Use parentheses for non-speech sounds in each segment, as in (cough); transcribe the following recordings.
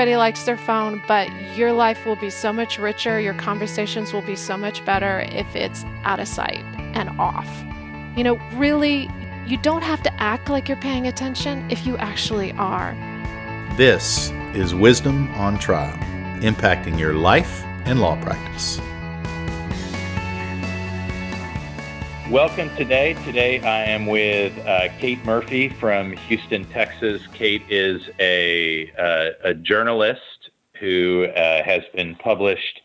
everybody likes their phone, but your life will be so much richer, your conversations will be so much better if it's out of sight and off. You know, really, you don't have to act like you're paying attention if you actually are. This is Wisdom on Trial, impacting your life and law practice. Welcome today. Today I am with uh, Kate Murphy from Houston, Texas. Kate is a, uh, a journalist who uh, has been published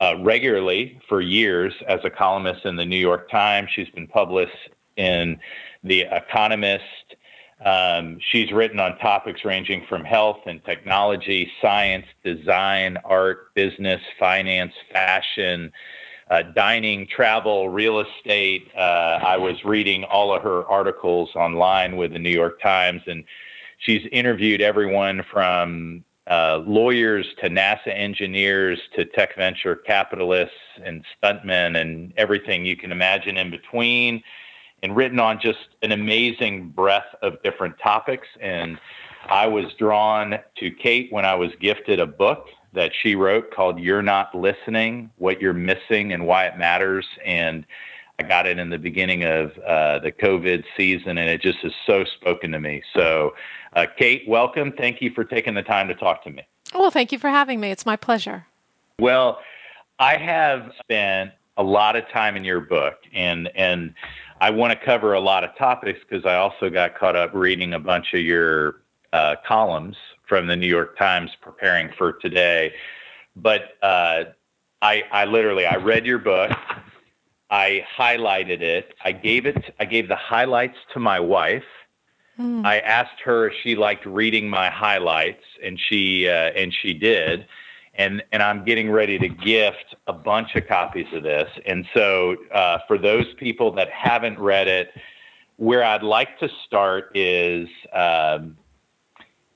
uh, regularly for years as a columnist in the New York Times. She's been published in The Economist. Um, she's written on topics ranging from health and technology, science, design, art, business, finance, fashion uh, dining, travel, real estate. Uh, I was reading all of her articles online with the New York Times, and she's interviewed everyone from uh, lawyers to NASA engineers to tech venture capitalists and stuntmen and everything you can imagine in between, and written on just an amazing breadth of different topics. And I was drawn to Kate when I was gifted a book that she wrote called You're Not Listening What You're Missing and Why It Matters. And I got it in the beginning of uh, the COVID season, and it just has so spoken to me. So, uh, Kate, welcome. Thank you for taking the time to talk to me. Well, thank you for having me. It's my pleasure. Well, I have spent a lot of time in your book, and and I want to cover a lot of topics because I also got caught up reading a bunch of your uh, columns from the New York Times preparing for today. But uh, I, I literally I read your book. I highlighted it. I gave it. I gave the highlights to my wife. Mm. I asked her if she liked reading my highlights, and she uh, and she did. And and I'm getting ready to gift a bunch of copies of this. And so uh, for those people that haven't read it, where I'd like to start is um,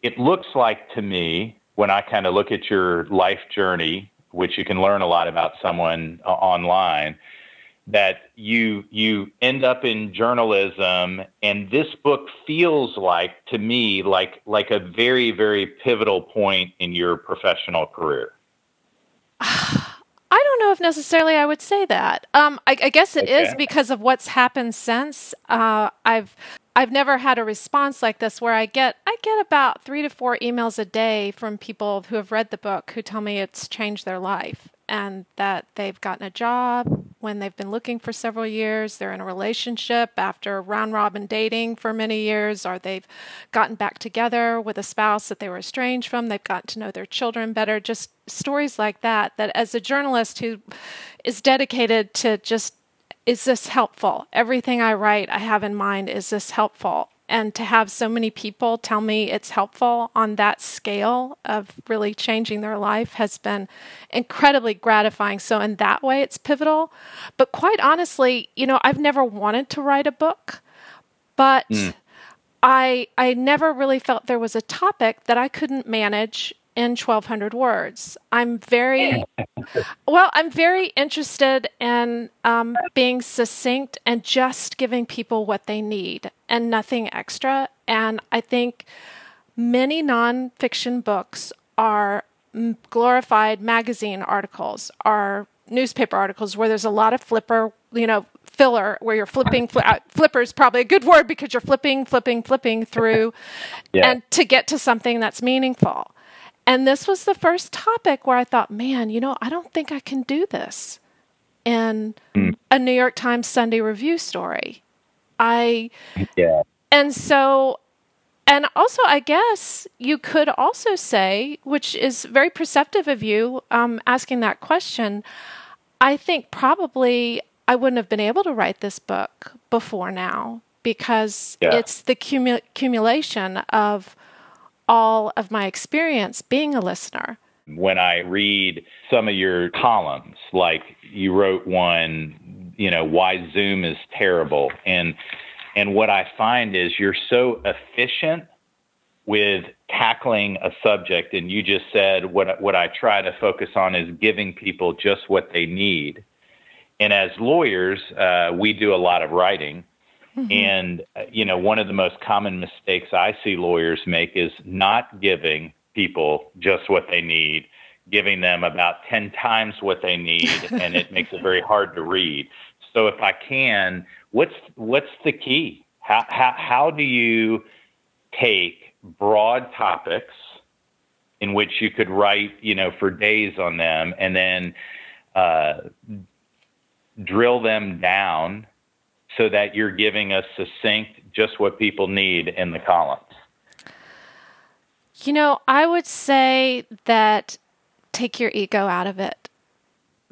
it looks like to me when I kind of look at your life journey, which you can learn a lot about someone uh, online, that you you end up in journalism, and this book feels like to me like like a very very pivotal point in your professional career. (sighs) I don't know if necessarily I would say that. Um, I, I, guess it okay. is because of what's happened since. Uh, I've I've never had a response like this where I get I get about 3 to 4 emails a day from people who have read the book who tell me it's changed their life and that they've gotten a job when they've been looking for several years, they're in a relationship after round robin dating for many years or they've gotten back together with a spouse that they were estranged from, they've gotten to know their children better, just stories like that that as a journalist who is dedicated to just is this helpful? Everything I write, I have in mind, is this helpful? And to have so many people tell me it's helpful on that scale of really changing their life has been incredibly gratifying. So, in that way, it's pivotal. But quite honestly, you know, I've never wanted to write a book, but mm. I, I never really felt there was a topic that I couldn't manage in 1200 words. I'm very, well, I'm very interested in um, being succinct and just giving people what they need and nothing extra. And I think many nonfiction books are glorified magazine articles, are newspaper articles where there's a lot of flipper, you know, filler where you're flipping fl- uh, flipper is probably a good word because you're flipping flipping flipping through (laughs) yeah. and to get to something that's meaningful and this was the first topic where I thought, man, you know, I don't think I can do this in mm. a New York Times Sunday Review story. I (laughs) yeah. And so and also I guess you could also say, which is very perceptive of you um, asking that question. I think probably I wouldn't have been able to write this book before now because yeah. it's the cumu- accumulation of all of my experience being a listener. When I read some of your columns, like you wrote one, you know, why Zoom is terrible. And and what I find is you're so efficient with tackling a subject and you just said what what I try to focus on is giving people just what they need. And as lawyers, uh, we do a lot of writing Mm-hmm. And, uh, you know, one of the most common mistakes I see lawyers make is not giving people just what they need, giving them about 10 times what they need, (laughs) and it makes it very hard to read. So if I can, what's what's the key? How how how do you take broad topics in which you could write, you know, for days on them, and then uh, drill them down so that you're giving us succinct, just what people need in the columns? You know, I would say that take your ego out of it.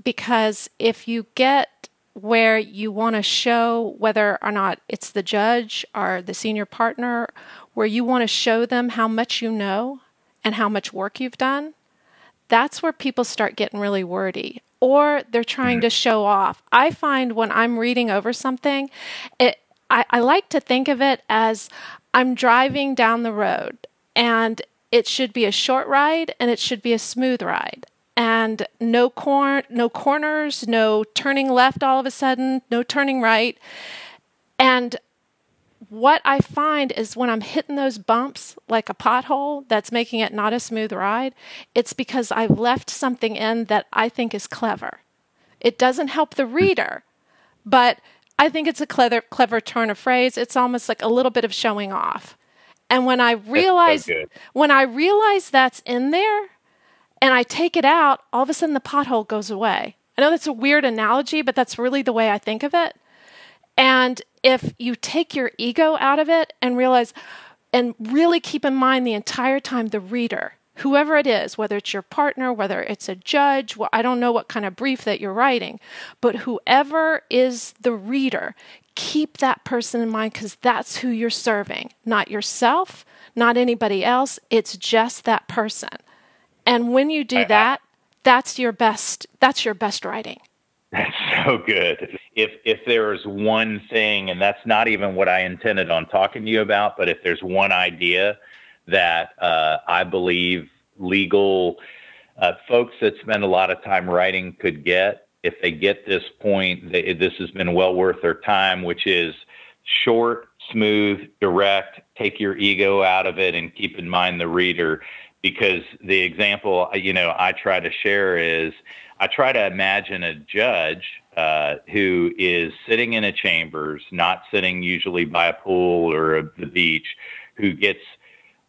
Because if you get where you want to show whether or not it's the judge or the senior partner, where you want to show them how much you know and how much work you've done, that's where people start getting really wordy or they're trying mm-hmm. to show off. I find when I'm reading over something, it I, I like to think of it as I'm driving down the road and it should be a short ride and it should be a smooth ride and no cor- no corners, no turning left all of a sudden, no turning right. And what I find is when I'm hitting those bumps like a pothole that's making it not a smooth ride, it's because I've left something in that I think is clever. It doesn't help the hmm. reader, but I think it's a clever clever turn of phrase. It's almost like a little bit of showing off. And when I realize when I realize that's in there and I take it out, all of a sudden the pothole goes away. I know that's a weird analogy, but that's really the way I think of it. And if you take your ego out of it and realize, and really keep in mind the entire time the reader, whoever it is, whether it's your partner, whether it's a judge, well, I don't know what kind of brief that you're writing, but whoever is the reader, keep that person in mind because that's who you're serving, not yourself, not anybody else. It's just that person. And when you do that, that's your best. That's your best writing. That's (laughs) so good. If if there's one thing, and that's not even what I intended on talking to you about, but if there's one idea that uh, I believe legal uh, folks that spend a lot of time writing could get, if they get this point, they, this has been well worth their time, which is short, smooth, direct, take your ego out of it, and keep in mind the reader. Because the example you know I try to share is I try to imagine a judge uh, who is sitting in a chambers, not sitting usually by a pool or a, the beach, who gets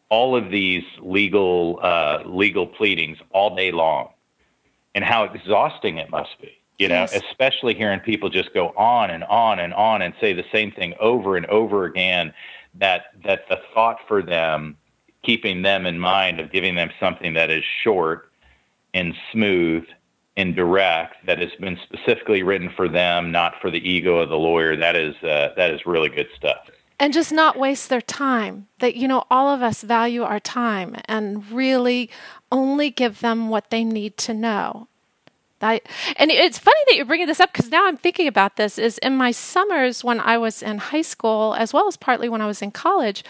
all of these legal uh, legal pleadings all day long, and how exhausting it must be. You know, yes. especially hearing people just go on and on and on and say the same thing over and over again. That that the thought for them, keeping them in mind of giving them something that is short and smooth and direct that has been specifically written for them, not for the ego of the lawyer. That is uh, that is really good stuff. And just not waste their time. That you know, all of us value our time and really only give them what they need to know. I, and it's funny that you're bringing this up because now I'm thinking about this. Is in my summers when I was in high school, as well as partly when I was in college,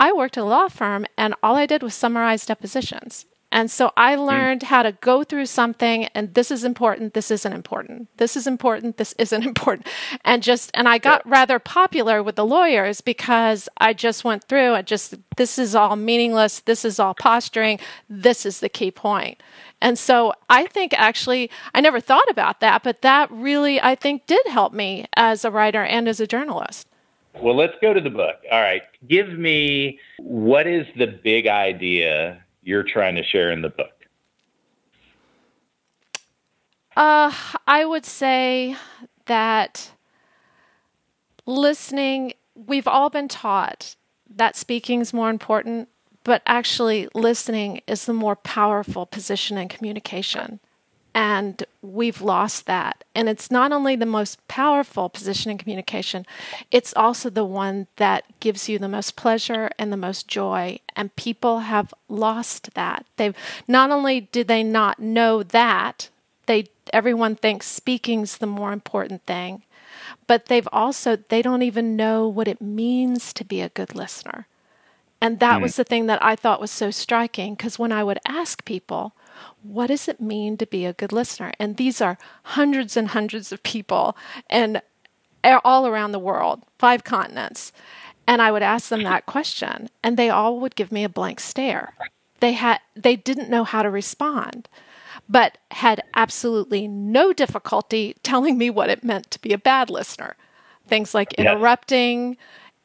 I worked at a law firm, and all I did was summarize depositions. And so I hmm. learned mm. how to go through something and this is important, this isn't important. This is important, this isn't (laughs) important. And just and I got yeah. rather popular with the lawyers because I just went through and just this is all meaningless, this is all posturing, this is the key point. And so I think actually I never thought about that, but that really I think did help me as a writer and as a journalist. Well, let's go to the book. All right. Give me what is the big idea you're trying to share in the book? Uh, I would say that listening, we've all been taught that speaking is more important, but actually listening is the more powerful position in communication. And we've lost that. And it's not only the most powerful position in communication, it's also the one that gives you the most pleasure and the most joy. And people have lost that. They've not only do they not know that, they everyone thinks speaking's the more important thing, but they've also they don't even know what it means to be a good listener. And that mm. was the thing that I thought was so striking because when I would ask people, what does it mean to be a good listener? And these are hundreds and hundreds of people and all around the world, five continents. And I would ask them that question, and they all would give me a blank stare. they had they didn't know how to respond but had absolutely no difficulty telling me what it meant to be a bad listener things like interrupting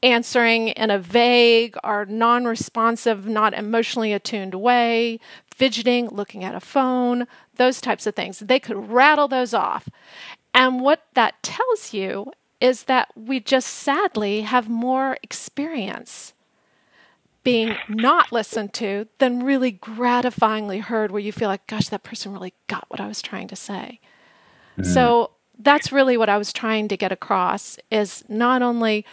answering in a vague or non-responsive not emotionally attuned way fidgeting looking at a phone those types of things. They could rattle those off. And what that tells you is that we just sadly have more experience being not listened to than really gratifyingly heard where you feel like gosh that person really got what i was trying to say. Mm-hmm. so that's really what i was trying to get across is not only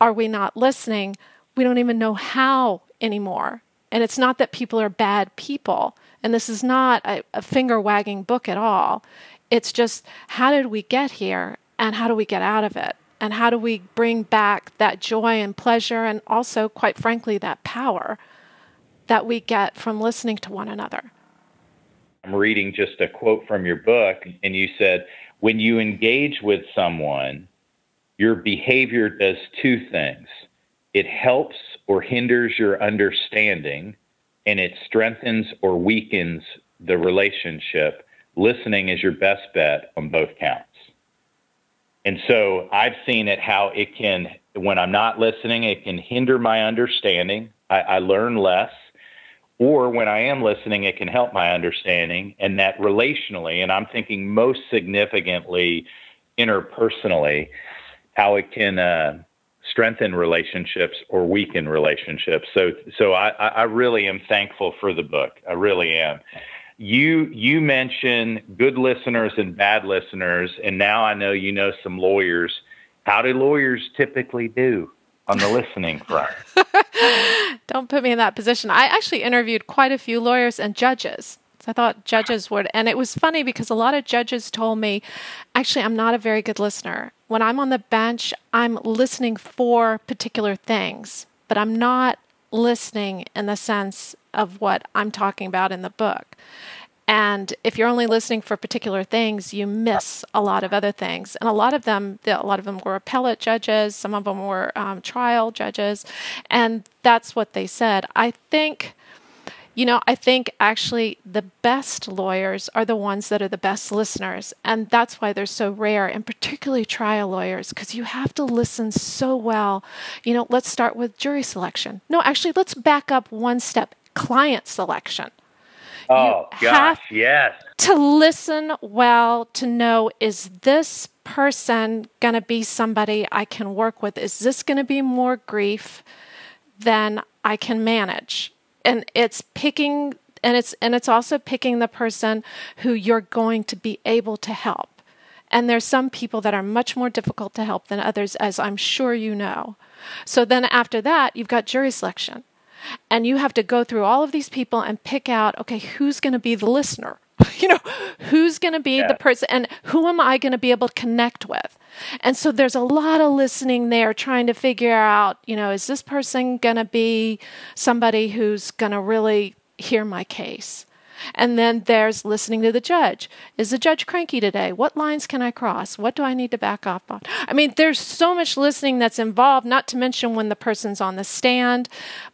are we not listening we don't even know how anymore and it's not that people are bad people. And this is not a, a finger wagging book at all. It's just how did we get here and how do we get out of it? And how do we bring back that joy and pleasure and also quite frankly that power that we get from listening to one another? I'm reading just a quote from your book and you said when you engage with someone your behavior does two things. It helps or hinders your understanding and it strengthens or weakens the relationship listening is your best bet on both counts and so I've seen it how it can, when I'm not listening, it can hinder my understanding. I, I learn less. Or when I am listening, it can help my understanding. And that relationally, and I'm thinking most significantly interpersonally, how it can uh, strengthen relationships or weaken relationships. So, so I, I really am thankful for the book. I really am you you mention good listeners and bad listeners, and now I know you know some lawyers. How do lawyers typically do on the listening front? (laughs) Don't put me in that position. I actually interviewed quite a few lawyers and judges. So I thought judges would, and it was funny because a lot of judges told me, actually, I'm not a very good listener. When I'm on the bench, I'm listening for particular things, but I'm not listening in the sense of what I'm talking about in the book. And if you're only listening for particular things, you miss a lot of other things. And a lot of them, a lot of them were appellate judges, some of them were um, trial judges, and that's what they said. I think you know, I think actually the best lawyers are the ones that are the best listeners. And that's why they're so rare, and particularly trial lawyers, because you have to listen so well. You know, let's start with jury selection. No, actually, let's back up one step client selection. Oh, you gosh, yes. To listen well, to know is this person going to be somebody I can work with? Is this going to be more grief than I can manage? And it's picking and it's and it's also picking the person who you're going to be able to help. And there's some people that are much more difficult to help than others as I'm sure you know. So then after that, you've got jury selection. And you have to go through all of these people and pick out okay, who's going to be the listener? (laughs) you know, who's going to be yeah. the person and who am I going to be able to connect with? And so there's a lot of listening there, trying to figure out, you know, is this person going to be somebody who's going to really hear my case? And then there's listening to the judge. Is the judge cranky today? What lines can I cross? What do I need to back off on? I mean, there's so much listening that's involved, not to mention when the person's on the stand,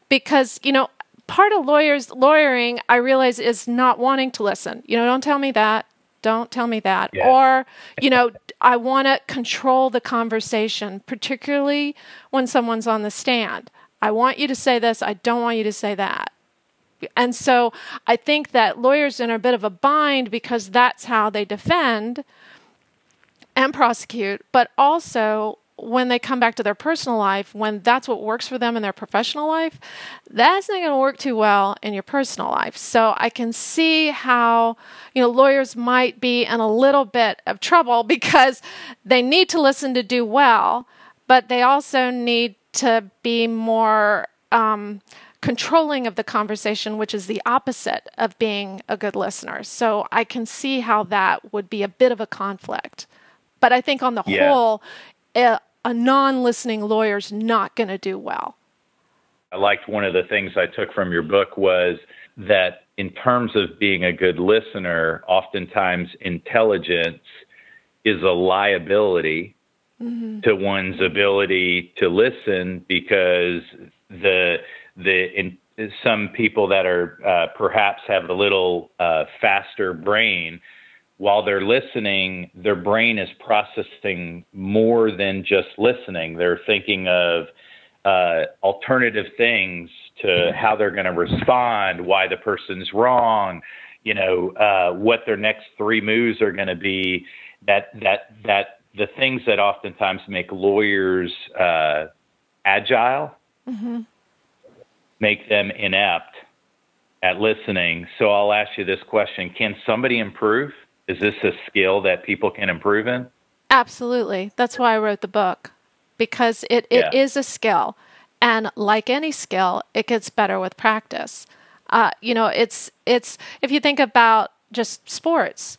because, you know, part of lawyers lawyering, I realize, is not wanting to listen. You know, don't tell me that. Don't tell me that. Yeah. Or, you know, (laughs) I want to control the conversation, particularly when someone's on the stand. I want you to say this, I don't want you to say that. And so I think that lawyers are in a bit of a bind because that's how they defend and prosecute, but also when they come back to their personal life, when that's what works for them in their professional life, that's not going to work too well in your personal life. So I can see how, you know, lawyers might be in a little bit of trouble (laughs) because they need to listen to do well, but they also need to be more um, controlling of the conversation, which is the opposite of being a good listener. So I can see how that would be a bit of a conflict. But I think on the yeah. whole, a non listening lawyer's not going to do well. I liked one of the things I took from your book was that in terms of being a good listener, oftentimes intelligence is a liability mm-hmm. to one's ability to listen because the the in, some people that are uh, perhaps have a little uh, faster brain, while they're listening, their brain is processing more than just listening. They're thinking of uh, alternative things to how they're going to respond, why the person's wrong, you know, uh, what their next three moves are going to be. That that that the things that oftentimes make lawyers uh, agile mm-hmm. make them inept at listening. So I'll ask you this question: Can somebody improve? Is this a skill that people can improve in? Absolutely. That's why I wrote the book because it, it yeah. is a skill. And like any skill, it gets better with practice. Uh, you know, it's it's if you think about just sports,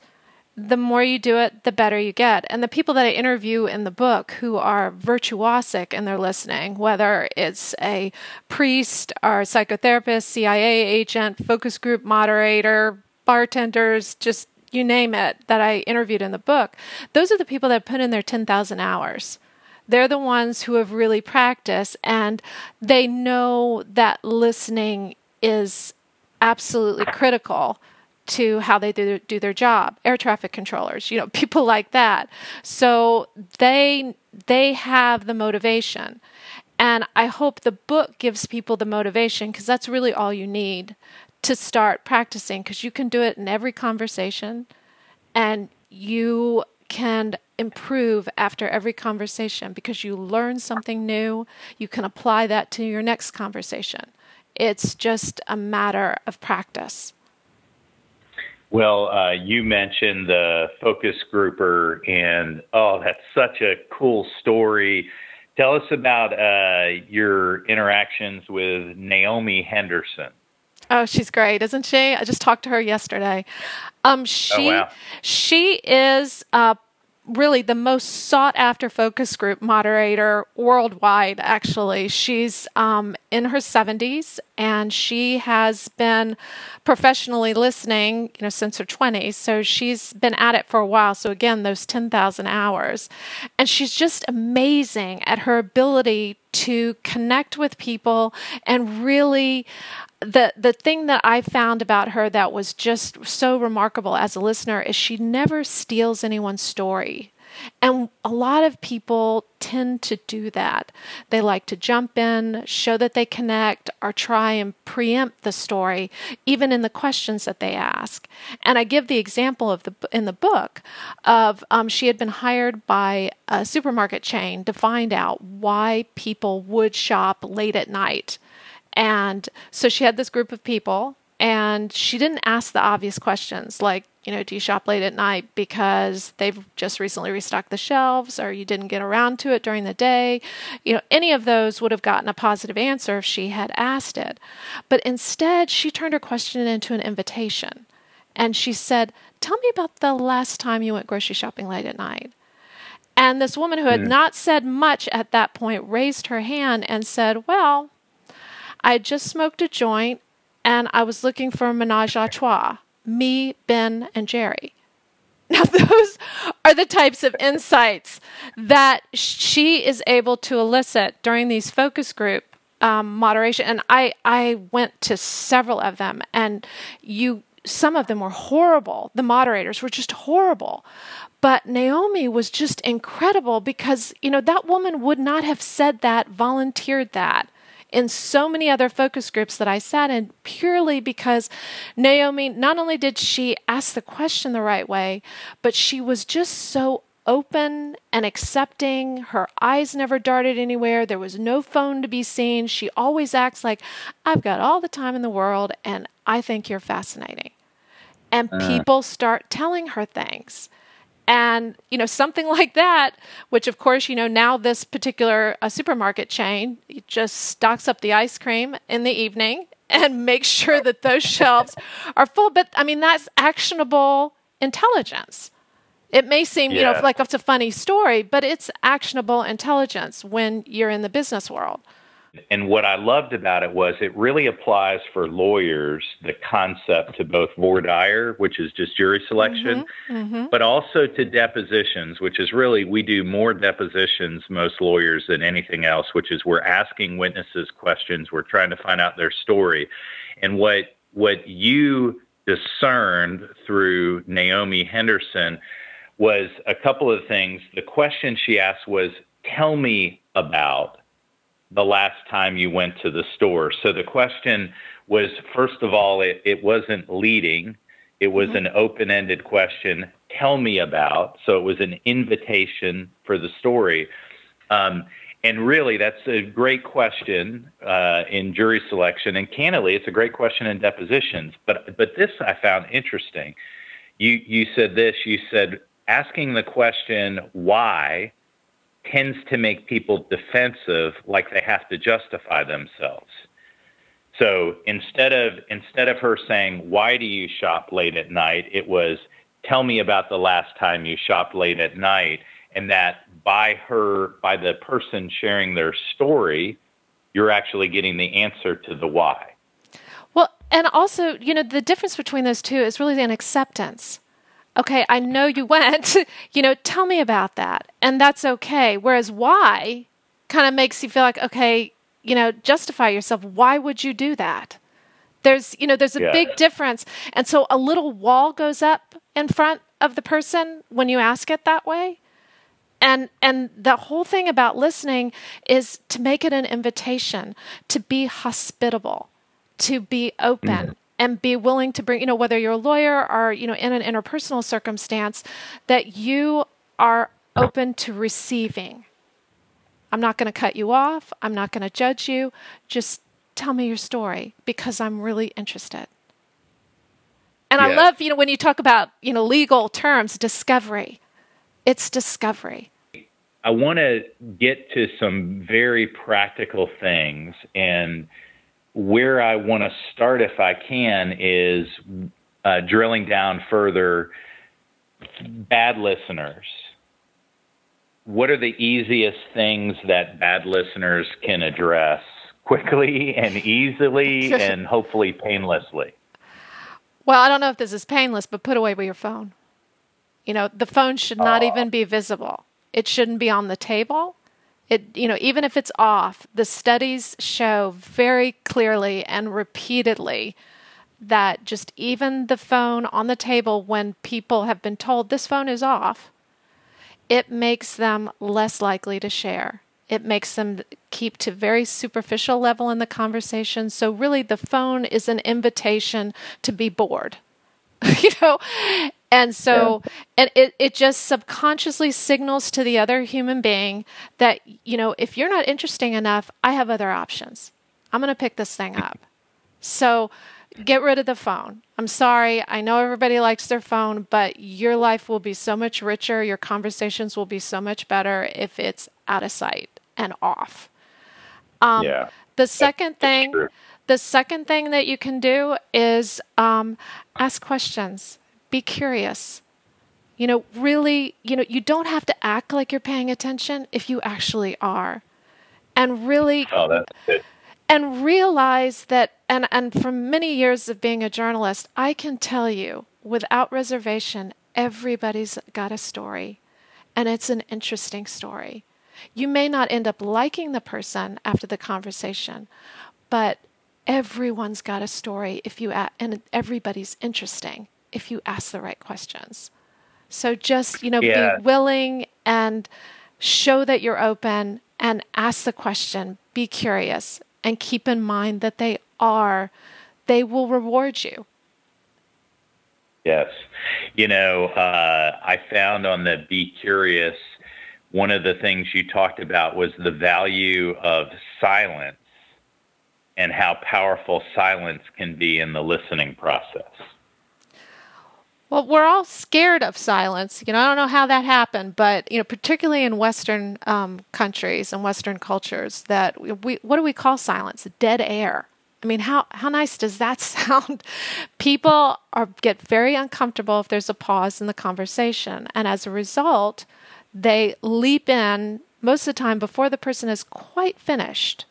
the more you do it, the better you get. And the people that I interview in the book who are virtuosic in their listening, whether it's a priest or a psychotherapist, CIA agent, focus group moderator, bartenders, just you name it, that I interviewed in the book, those are the people that put in their 10,000 hours. They're the ones who have really practiced and they know that listening is absolutely critical to how they do, do their job. Air traffic controllers you know (laughs) people like that. So they they have the motivation. And i hope the book gives people the motivation because that's really all you need to start practicing because you can do it in every conversation and you can improve after every conversation because you learn something new you can apply that to your next conversation it's just a matter of practice. Well, uh, you mentioned the focus grouper, and oh, that's such a cool story. Tell us about uh, your interactions with Naomi Henderson. Oh, she's great, isn't she? I just talked to her yesterday. Um, she oh, wow. she is uh, really the most sought after focus group moderator worldwide, actually. She's um, in her 70s and she has been professionally listening you know since her 20s so she's been at it for a while so again those 10,000 hours and she's just amazing at her ability to connect with people and really the the thing that I found about her that was just so remarkable as a listener is she never steals anyone's story. And a lot of people tend to do that. They like to jump in, show that they connect, or try and preempt the story, even in the questions that they ask. And I give the example of the in the book of um, she had been hired by a supermarket chain to find out why people would shop late at night and so she had this group of people, and she didn't ask the obvious questions like, you know, do you shop late at night because they've just recently restocked the shelves or you didn't get around to it during the day? You know, any of those would have gotten a positive answer if she had asked it. But instead, she turned her question into an invitation. And she said, Tell me about the last time you went grocery shopping late at night. And this woman who had mm. not said much at that point raised her hand and said, Well, I just smoked a joint and I was looking for a menage a trois me, Ben, and Jerry. (laughs) Now, those are the types of insights that she is able to elicit during these focus group um, moderation. And I, I went to several of them, and you, some of them were horrible. The moderators were just horrible. But Naomi was just incredible because, you know, that woman would not have said that, volunteered that in so many other focus groups that I sat in purely because Naomi, not only did she ask the question the right way, but she was just so open and accepting. Her eyes never darted anywhere. There was no phone to be seen. She always acts like, I've got all the time in the world and I think you're fascinating. And uh. people start telling her things. And, you know, something (laughs) like that, which of course, you know, now this particular uh, supermarket chain just stocks up the ice cream in the evening (laughs) and makes sure that those shelves are full. But I mean, that's actionable intelligence. It may seem, yeah. you know, like it's a funny story, but it's actionable intelligence when you're in the business world. And what I loved about it was it really applies for lawyers the concept to both voir dire, which is just jury selection, mm-hmm, mm-hmm. but also to depositions, which is really we do more depositions, most lawyers, than anything else, which is we're asking witnesses questions, we're trying to find out their story. And what what you discerned through Naomi Henderson was a couple of things. The question she asked was, Tell me about the last time you went to the store. So the question was first of all, it, it wasn't leading, it was mm-hmm. an open ended question. Tell me about. So it was an invitation for the story. Um, and really, that's a great question uh, in jury selection. And candidly, it's a great question in depositions. But but this I found interesting. You you said this. You said asking the question why tends to make people defensive, like they have to justify themselves. So instead of instead of her saying, "Why do you shop late at night?" it was, "Tell me about the last time you shopped late at night." And that by her, by the person sharing their story, you're actually getting the answer to the why. Well, and also, you know, the difference between those two is really an acceptance okay, I know you went, (laughs) you know, tell me about that. And that's okay. Whereas why kind of makes you feel like, okay, you know, justify yourself. Why would you do that? There's, you know, there's a yeah. big difference. And so a little wall goes up in front of the person when you ask it that way. And and the whole thing about listening is to make it an invitation, to be hospitable, to be open. Mm and be willing to bring, you know, whether you're a lawyer or, you know, in an interpersonal circumstance, that you are open to receiving. I'm not going to cut you off. I'm not going to judge you. Just tell me your story because I'm really interested. And I love, you know, when you talk about, you know, legal terms, discovery. It's discovery. I want to get to some very practical things and where I want to start, if I can, is uh, drilling down further. Bad listeners. What are the easiest things that bad listeners can address quickly and easily (laughs) and hopefully painlessly? Well, I don't know if this is painless, but put away with your phone. You know, the phone should not even be visible. It shouldn't be on the table it you know even if it's off the studies show very clearly and repeatedly that just even the phone on the table when people have been told this phone is off it makes them less likely to share. It makes them keep to very superficial level in the conversation. So really the phone is an invitation to be bored. (laughs) You know and so yeah. and it, it just subconsciously signals to the other human being that you know if you're not interesting enough i have other options. I'm going to pick this thing up. So get rid of the phone. I'm sorry i know everybody likes their phone but your life will be so much richer your conversations will be so much better if it's out of sight and off. Um, yeah. the second thing the second thing that you can do is um, ask questions be curious. You know, really, you know, you don't have to act like you're paying attention if you actually are. And really oh, and realize that and and from many years of being a journalist, I can tell you without reservation everybody's got a story and it's an interesting story. You may not end up liking the person after the conversation, but everyone's got a story if you and everybody's interesting if you ask the right questions. So just, you know, yeah. be willing and show that you're open and ask the question, be curious, and keep in mind that they are, they will reward you. Yes. You know, uh, I found on the Be Curious, one of the things you talked about was the value of silence and how powerful silence can be in the listening process. Well, we're all scared of silence. You know, I don't know how that happened, but you know, particularly in Western um, countries and Western cultures, that we what do we call silence? Dead air. I mean, how how nice does that (laughs) sound? People are get very uncomfortable if there's a pause in the conversation, and as a result, they leap in most of the time before the person is quite finished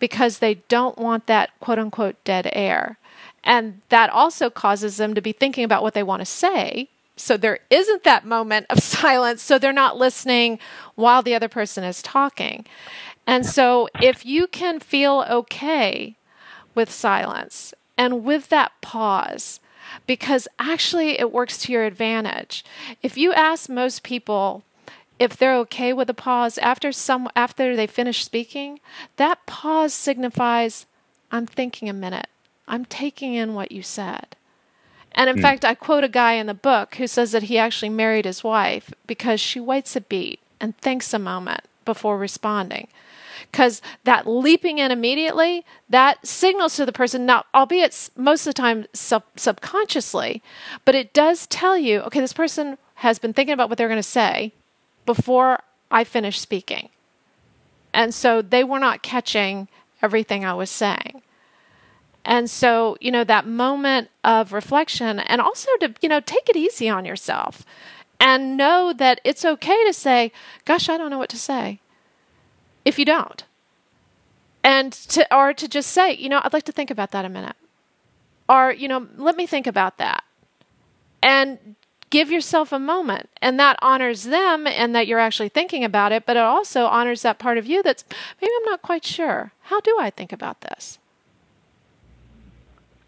because they don't want that quote unquote dead air. And that also causes them to be thinking about what they want to say. So there isn't that moment of (laughs) silence. So they're not listening while the other person is talking. And so if you can feel okay with silence and with that pause, because actually it works to your advantage. If you ask most people if they're okay with a pause after some after they finish speaking, that pause signifies I'm thinking a minute. I'm taking in what you said. And in mm. fact, I quote a guy in the book who says that he actually married his wife because she waits a beat and thinks a moment before responding. Because that leaping in immediately, that signals to the person, now, albeit most of the time sub- subconsciously, but it does tell you, okay, this person has been thinking about what they're going to say before I finish speaking. And so they were not catching everything I was saying. And so, you know, that moment of reflection and also to, you know, take it easy on yourself and know that it's okay to say, gosh, I don't know what to say if you don't. And to, or to just say, you know, I'd like to think about that a minute. Or, you know, let me think about that. And give yourself a moment. And that honors them and that you're actually thinking about it, but it also honors that part of you that's maybe I'm not quite sure. How do I think about this?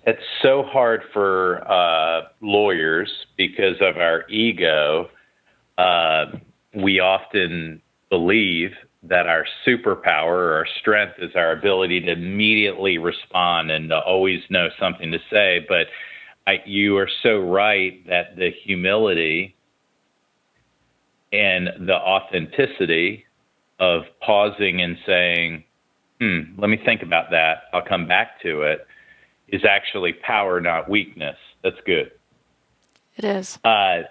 It's so hard for uh, lawyers because of our ego. Uh, we often believe that our superpower or our strength is our ability to immediately respond and to always know something to say. But I, you are so right that the humility and the authenticity of pausing and saying, hmm, let me think about that. I'll come back to it is actually power, not weakness. That's good. It is. Uh,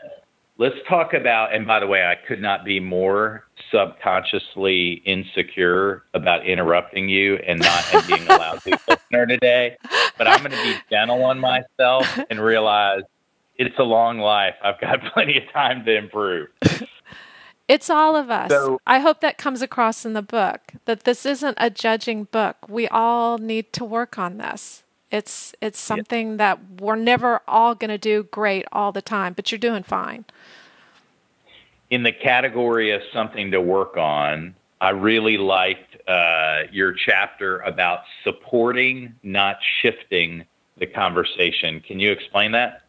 let's talk about, and by the way, I could not be more subconsciously insecure about interrupting you and not being a lousy (laughs) listener today. But I'm going to be gentle on myself and realize it's a long life. I've got (laughs) plenty of time to improve. It's all of us. So, I hope that comes across in the book that this isn't a judging book. We all need to work on this. It's it's something yeah. that we're never all going to do great all the time, but you're doing fine. In the category of something to work on, I really liked uh, your chapter about supporting, not shifting the conversation. Can you explain that?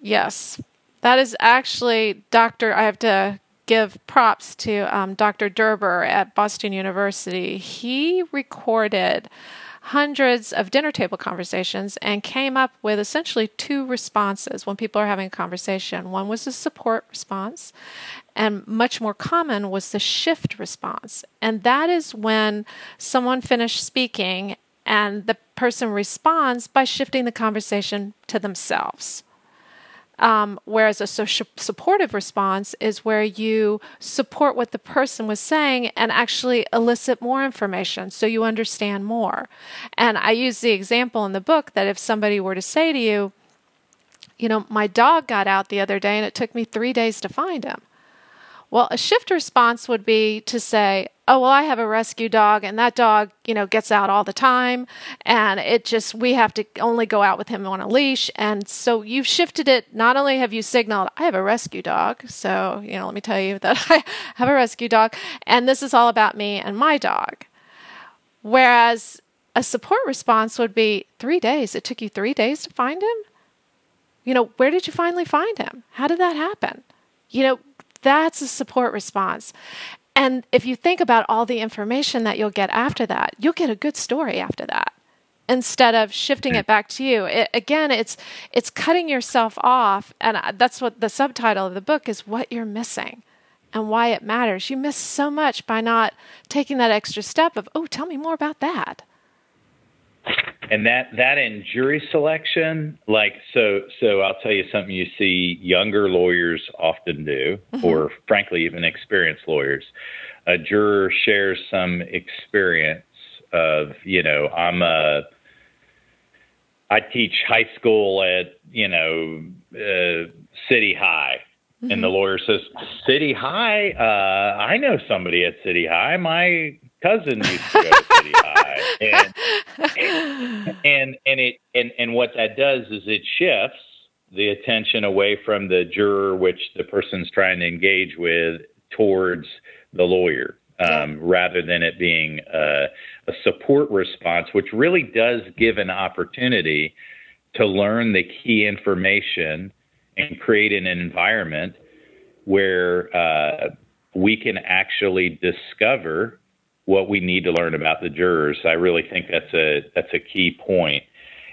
Yes, that is actually Doctor. I have to give props to um, Dr. Derber at Boston University. He recorded hundreds of dinner table conversations and came up with essentially two responses when people are having a conversation. One was the support response, and much more common was the shift response. And that is when someone finished speaking and the person responds by shifting the conversation to themselves. Um, whereas a supportive response is where you support what the person was saying and actually elicit more information so you understand more. And I use the example in the book that if somebody were to say to you, you know, my dog got out the other day and it took me three days to find him. Well, a shift response would be to say, oh well i have a rescue dog and that dog you know gets out all the time and it just we have to only go out with him on a leash. And so you've shifted it. Not only have you signaled i have a rescue dog so you know let me tell you (laughs) that i have a rescue dog and this is all about me and my dog. Whereas a support response would be three days. It took you three days to find him? You know where did you finally find him? How did that happen? You know that's a support response and if you think about all the information that you'll get after that, you'll get a good story after that instead of shifting it back to you. It, again, it's it's cutting yourself off and that's what the subtitle of the book is what you're missing and why it matters. You miss so much by not taking that extra step of, "Oh, tell me more about that." And that that in jury selection, like so so I'll tell you something you see younger lawyers often do, mm-hmm. or frankly even experienced lawyers. A juror shares some experience of, you know, I'm a I teach high school at, you know, uh, City High. Mm-hmm. And the mm-hmm. lawyer says, City High? Uh, I know somebody at City High. My cousin used to go to City (laughs) High, and, and and it and and what that does is it shifts the attention away from the juror, which the person's trying to engage with, towards the lawyer, um, rather than it being a, a support response, which really does give an opportunity to learn the key information and create an environment where uh, we can actually discover what we need to learn about the jurors. I really think that's a that's a key point.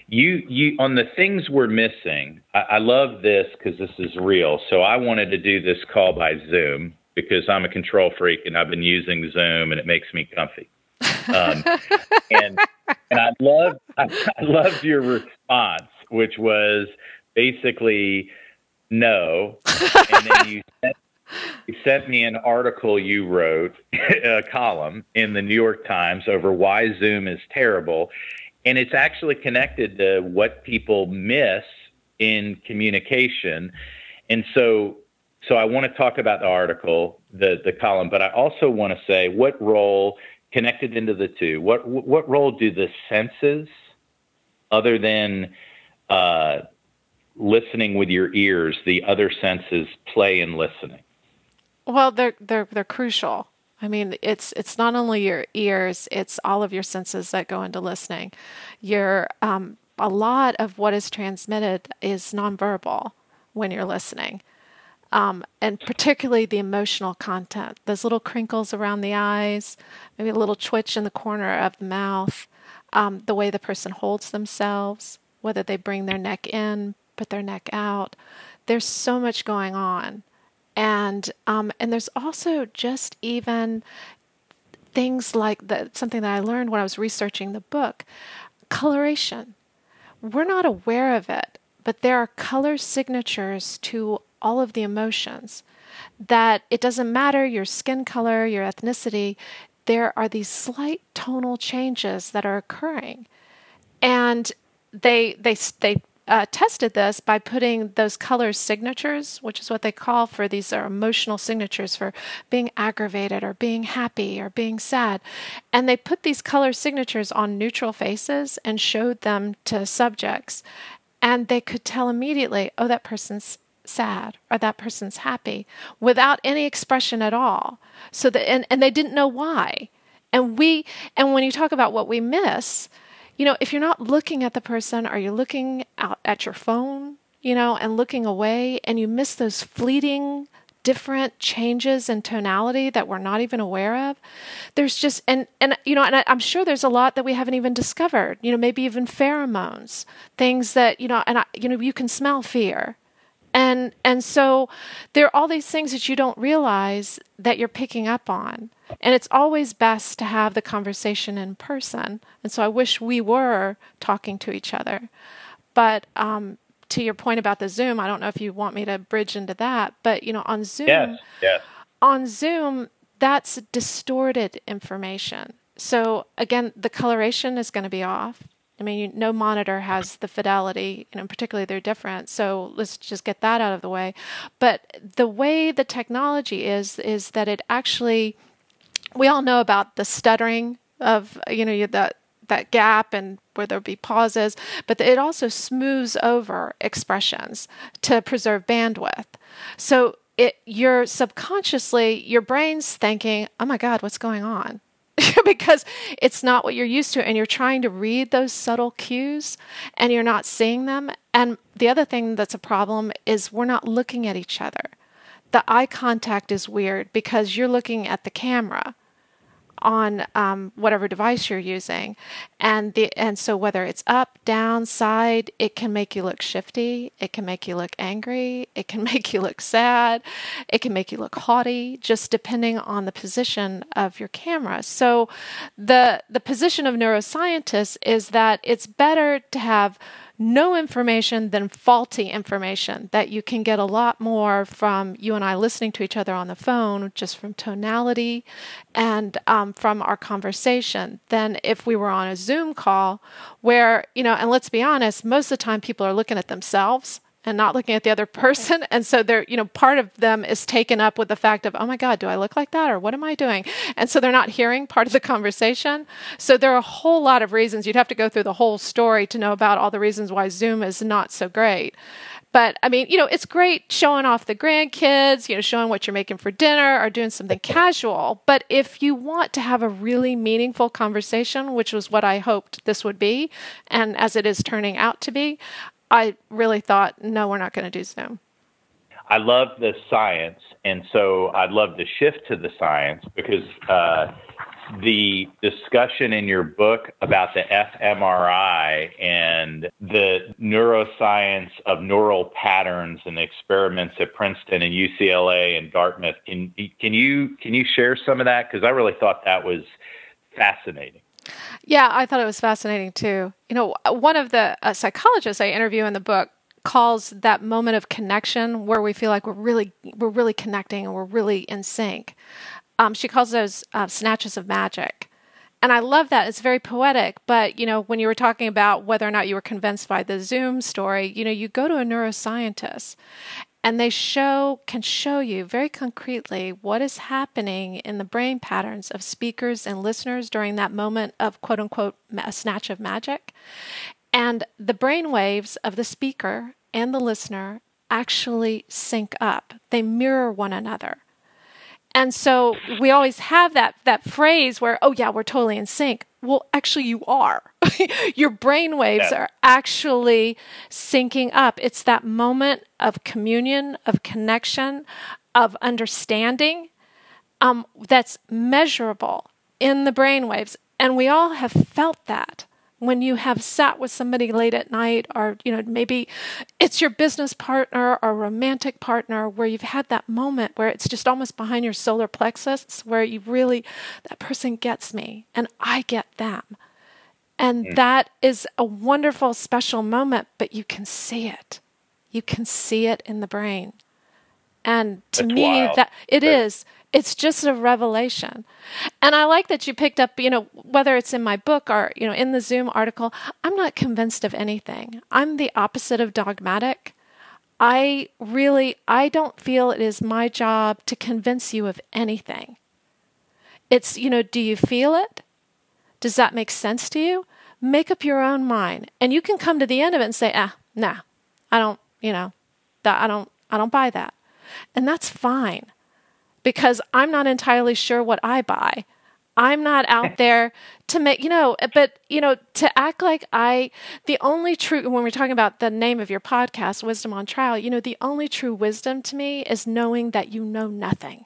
You you on the things we're missing. I, I love this because this is real. So I wanted to do this call by Zoom because I'm a control freak and I've been using Zoom and it makes me comfy. Um, (laughs) and and I love I, I loved your response, which was basically no, and then you sent, (laughs) you sent me an article you wrote, (laughs) a column in the New York Times over why Zoom is terrible, and it's actually connected to what people miss in communication, and so so I want to talk about the article, the the column, but I also want to say what role connected into the two. What what role do the senses, other than uh, listening with your ears, the other senses play in listening? Well, they're they're they're crucial. I mean, it's it's not only your ears; it's all of your senses that go into listening. Your um, a lot of what is transmitted is nonverbal when you're listening um, and particularly the emotional content. Those little crinkles around the eyes, maybe a little twitch in the corner of the mouth, um, the way the person holds themselves, whether they bring their neck in, put their neck out. There's so much going on, and um, and there's also just even things like. Something that I learned when I was researching the book, coloration. We're not aware of it, but there are color signatures to all of the emotions. That it doesn't matter your skin color, your ethnicity, there are these slight tonal changes that are occurring. And they, they, they uh, tested this by putting those color signatures, which is what they call for these are emotional signatures for being aggravated or being happy or being sad. And they put these color signatures on neutral faces and showed them to subjects. And they could tell immediately, oh, that person's sad or that person's happy without any expression at all. So that and, and they didn't know why. And we and when you talk about what we miss, you know, if you're not looking at the person or you're looking out at your phone, you know, and looking away and you miss those fleeting different changes in tonality that we're not even aware of? There's just and and you know and I, am sure there's a lot that we haven't even discovered you know maybe even pheromones things that you know and I, you know you can smell fear and and so there are all these things that you don't realize that you're picking up on. And it's always best to have the conversation in person. And so i wish we were talking to each other. But um, to your point about the zoom i don't know if you want me to bridge into that but you know on zoom yes, yes. on zoom that's distorted information. So again the coloration is going to be off I mean, no monitor has the fidelity, and particularly they're different. So let's just get that out of the way. But the way the technology is, is that it actually, we all know about the stuttering of, you know, that that gap and where there'll be pauses, but it also smooths over expressions to preserve bandwidth. So it, you're subconsciously, your brain's thinking, oh my God, what's going on? (laughs) because it's not what you're used to and you're trying to read those subtle cues and you're not seeing them. And the other thing that's a problem is we're not looking at each other. The eye contact is weird because you're looking at the camera on um, whatever device you're using, and the and so whether it's up, down, side, it can make you look shifty. It can make you look angry. It can (laughs) make you look sad. It can make you look haughty, just depending on the position of your camera. So, the the position of neuroscientists is that it's better to have no information than faulty information that you can get a lot more from you and I listening to each other on the phone, just from tonality and um, from our conversation, than if we were on a Zoom call where, you know, and let's be honest, most of the time people are looking at themselves and not looking at the other person. (laughs) And so they're you know part of them is taken up with the fact of oh my god do i look like that or what am i doing? And so they're not hearing part of the conversation. So there are a whole lot of reasons. You'd have to go through the whole story to know about all the reasons why zoom is not so great. But I mean, you know, it's great showing off the grandkids, you know, showing what you're making for dinner or doing something casual. But if you want to have a really meaningful conversation, which was what I hoped this would be, and as it is turning out to be, I really thought, no, we're not going to do Zoom. I love the science, and so I'd love to shift to the science because uh, the discussion in your book about the fMRI and the neuroscience of neural patterns and experiments at Princeton and UCLA and Dartmouth. Can can you can you share some of that? Because I really thought that was fascinating. Yeah, I thought it was fascinating too. You know, one of the uh, psychologists I interview in the book calls that moment of connection where we feel like we're really we're really connecting and we're really in sync. Um, she calls those uh, snatches of magic. And I love that. It's very poetic. But, you know, when you were talking about whether or not you were convinced by the Zoom story, you know, you go to a neuroscientist and they show can show you very concretely what is happening in the brain patterns of speakers and listeners during that moment of quote unquote a snatch of magic. And the brain waves of the speaker and the listener actually sync up. They mirror one another. And so we always have that that phrase where oh yeah we're totally in sync. Well actually you are (laughs) your brain waves yeah. are actually syncing up. It's that moment of communion of connection of understanding um, that's measurable in the brain waves. And we all have felt that when you have sat with somebody late at night or you know maybe it's your business partner or romantic partner where you've had that moment where it's just almost behind your solar plexus where you really that person gets me and I get them and mm. that is a wonderful special moment but you can see it you can see it in the brain and to That's me wild. that it is it's just a revelation. And I like that you picked up, you know, whether it's in my book or, you know, in the Zoom article, I'm not convinced of anything. I'm the opposite of dogmatic. I really I don't feel it is my job to convince you of anything. It's, you know, do you feel it? Does that make sense to you? Make up your own mind. And you can come to the end of it and say, "Ah, nah. I don't, you know, that I don't I don't buy that." And that's fine because I'm not entirely sure what I buy. I'm not out there to make, you know, but, you know, to act like I, the only true, when we're talking about the name of your podcast, Wisdom on Trial, you know, the only true wisdom to me is knowing that you know nothing.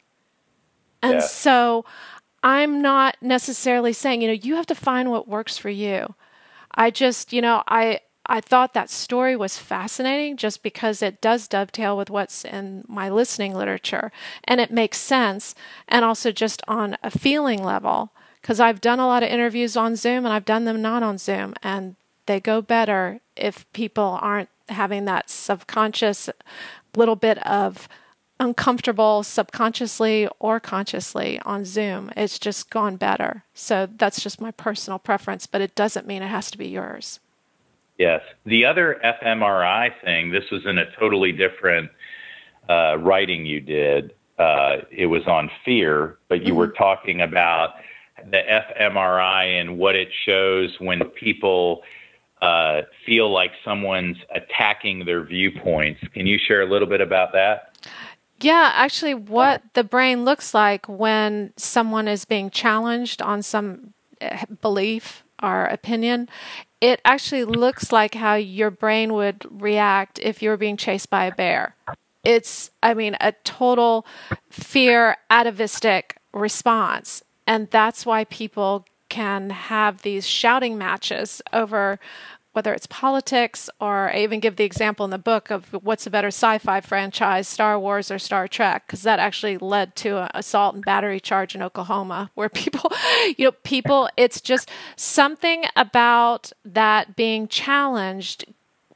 And yeah. so I'm not necessarily saying, you know, you have to find what works for you. I just, you know, I, I thought that story was fascinating just because it does dovetail with what's in my listening literature and it makes sense. And also, just on a feeling level, because I've done a lot of interviews on Zoom and I've done them not on Zoom, and they go better if people aren't having that subconscious little bit of uncomfortable subconsciously or consciously on Zoom. It's just gone better. So that's just my personal preference, but it doesn't mean it has to be yours. Yes. The other fMRI thing, this was in a totally different uh, writing you did. Uh, it was on fear, but you mm-hmm. were talking about the fMRI and what it shows when people uh, feel like someone's attacking their viewpoints. Can you share a little bit about that? Yeah, actually, what the brain looks like when someone is being challenged on some eh, belief or opinion it actually looks like how your brain would react if you were being chased by a bear. It's, I mean, a total fear atavistic response. And that's why people can have these shouting matches over whether it's politics or I even give the example in the book of what's a better sci-fi franchise, Star Wars or Star Trek, because that actually led to an assault and battery charge in Oklahoma, (laughs) where people, you know, people, it's just something about that being challenged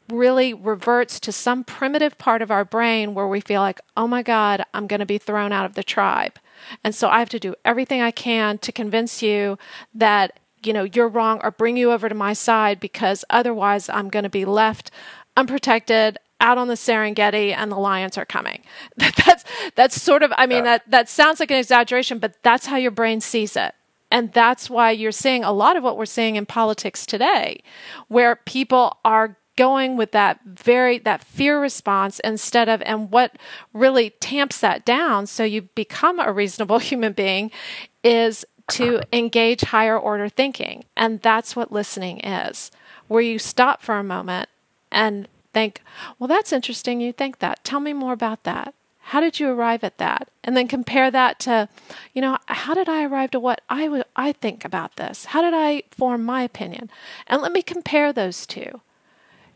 really reverts to some primitive part of our brain where we feel like, oh my God, I'm going to be thrown out of the tribe. And so I have to do everything I can to convince you that you know, you're wrong or bring you over to my side because otherwise I'm going to be left unprotected out on the Serengeti and the lions are coming. (laughs) that's that's sort of I mean yeah. that that sounds like an exaggeration, but that's how your brain sees it. And that's why you're seeing a lot of what we're seeing in politics today, where people are going with that very that fear response instead of and what really tamps that down so you become a reasonable (laughs) human being is to engage higher order thinking. And that's what listening is where you stop for a moment and think well that's interesting you think that. Tell me more about that. How did you arrive at that? And then compare that to you know how did i arrive to what I, I think about this? How did i form my opinion? And let me compare those two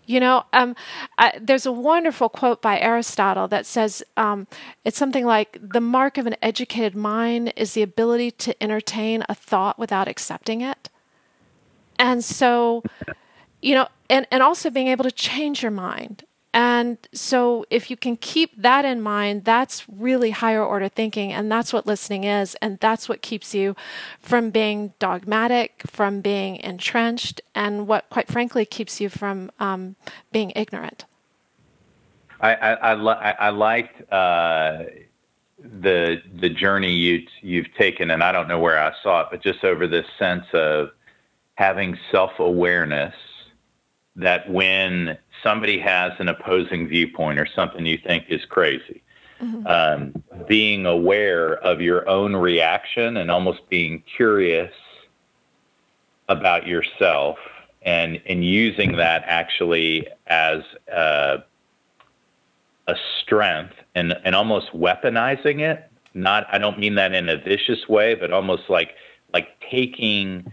you know, um, I, there's a wonderful quote by Aristotle that says um, it's something like the mark of an educated mind is the ability to entertain a thought without accepting it. And so, you know, and, and also being able to change your mind and so, if you can keep that in mind, that's really higher order thinking. And that's what listening is. And that's what keeps you from being dogmatic, from being entrenched, and what, quite frankly, keeps you from um, being ignorant. I, I, I, I liked uh, the, the journey you, you've taken, and I don't know where I saw it, but just over this sense of having self awareness that when somebody has an opposing viewpoint or something you think is crazy, mm-hmm. um, being aware of your own reaction and almost being curious about yourself and and using that actually as a, a strength and and almost weaponizing it not I don't mean that in a vicious way but almost like like taking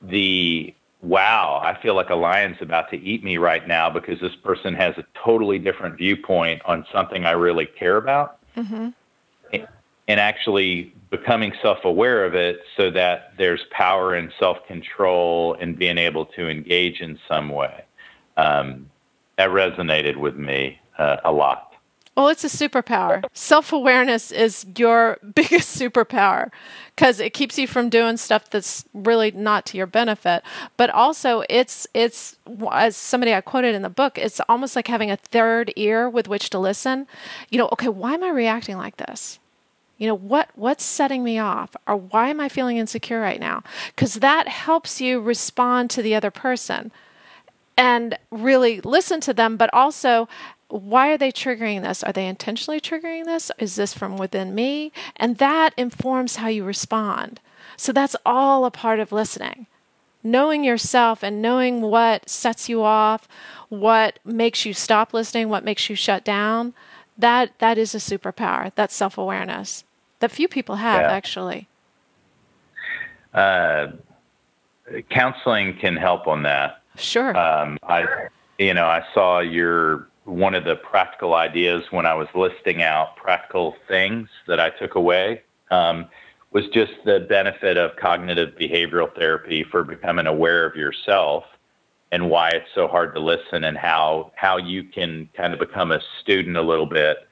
the wow, I feel like a lion's about to eat me right now because this person has a totally different viewpoint on something I really care about. Mm-hmm. And actually becoming self aware of it so that there's power and self control and being able to engage in some way. Um, that resonated with me uh, a lot. Well, it's a superpower. Self awareness is your (laughs) biggest superpower because it keeps you from doing stuff that's really not to your benefit. But also, it's it's as somebody I quoted in the book, it's almost like having a third ear with which to listen. You know, okay, why am I reacting like this? You know, what what's setting me off, or why am I feeling insecure right now? Because that helps you respond to the other person and really listen to them, but also why are they triggering this? Are they intentionally triggering this? Is this from within me? And that informs how you respond. So that's all a part of listening. Knowing yourself and knowing what sets you off, what makes you stop listening, what makes you shut down, that that is a superpower. That's self-awareness that few people have yeah. actually. Uh, counseling can help on that. Sure. Um, I, you know, I saw your one of the practical ideas when I was listing out practical things that I took away um, was just the benefit of cognitive behavioral therapy for becoming aware of yourself and why it's so hard to listen and how how you can kind of become a student a little bit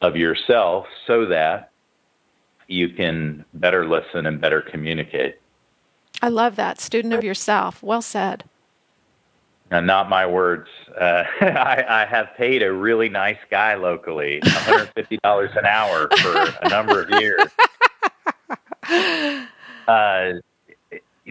of yourself so that you can better listen and better communicate. I love that. Student of yourself. Well said. Not my words. Uh, (laughs) I, I, have paid a really nice guy locally $150 an hour for a number of years. (laughs) Uh,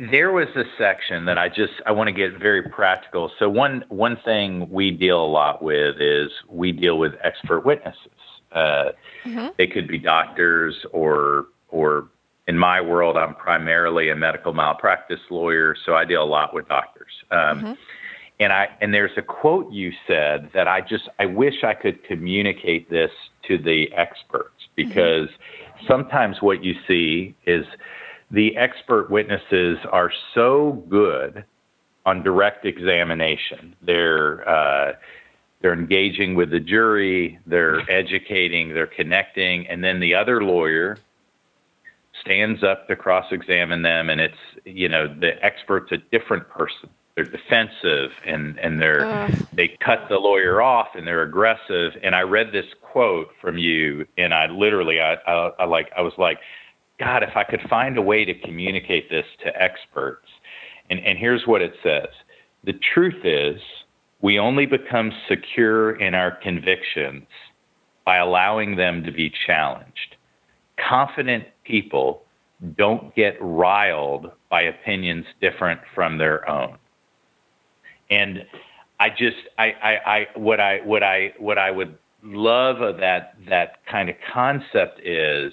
there was a section that I just I want to get very practical. So one one thing we deal a lot with is we deal with expert witnesses. Uh, mm-hmm. They could be doctors or or in my world, I'm primarily a medical malpractice lawyer, so I deal a lot with doctors. Um, mm-hmm and I and there's a quote you said that I just I wish I could communicate this to the experts mm-hmm. because mm-hmm. sometimes what you see is the expert witnesses are so good on direct examination. They're uh, they're engaging with the jury, they're (laughs) educating, they're connecting, and then the other lawyer stands up to cross-examine them, and it's you know the expert's a different person they're defensive and and they're uh. they cut the lawyer off and they're aggressive and i read this quote from you and i literally I, I, I like i was like god if i could find a way to communicate this to experts and and here's what it says the truth is We only become secure in our convictions by allowing them to be challenged. Confident people don't get riled by opinions different from their own. And I just I, I, I what I what I what I would love of that that kind of concept is